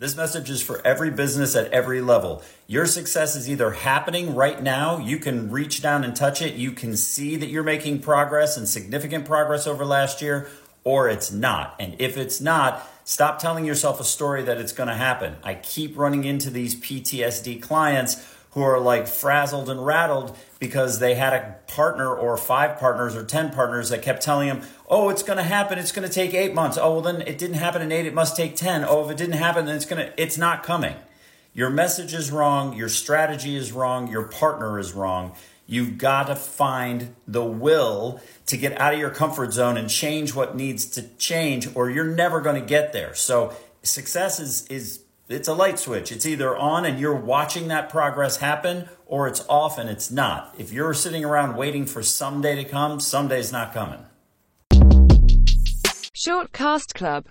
This message is for every business at every level. Your success is either happening right now, you can reach down and touch it, you can see that you're making progress and significant progress over last year, or it's not. And if it's not, stop telling yourself a story that it's going to happen. I keep running into these PTSD clients who are like frazzled and rattled because they had a partner or five partners or 10 partners that kept telling them, oh, it's going to happen. It's going to take eight months. Oh, well, then it didn't happen in eight. It must take 10. Oh, if it didn't happen, then it's going to, it's not coming. Your message is wrong. Your strategy is wrong. Your partner is wrong. You've got to find the will to get out of your comfort zone and change what needs to change, or you're never going to get there. So success is, is it's a light switch. It's either on and you're watching that progress happen, or it's off and it's not. If you're sitting around waiting for someday to come, someday's not coming. Short Cast Club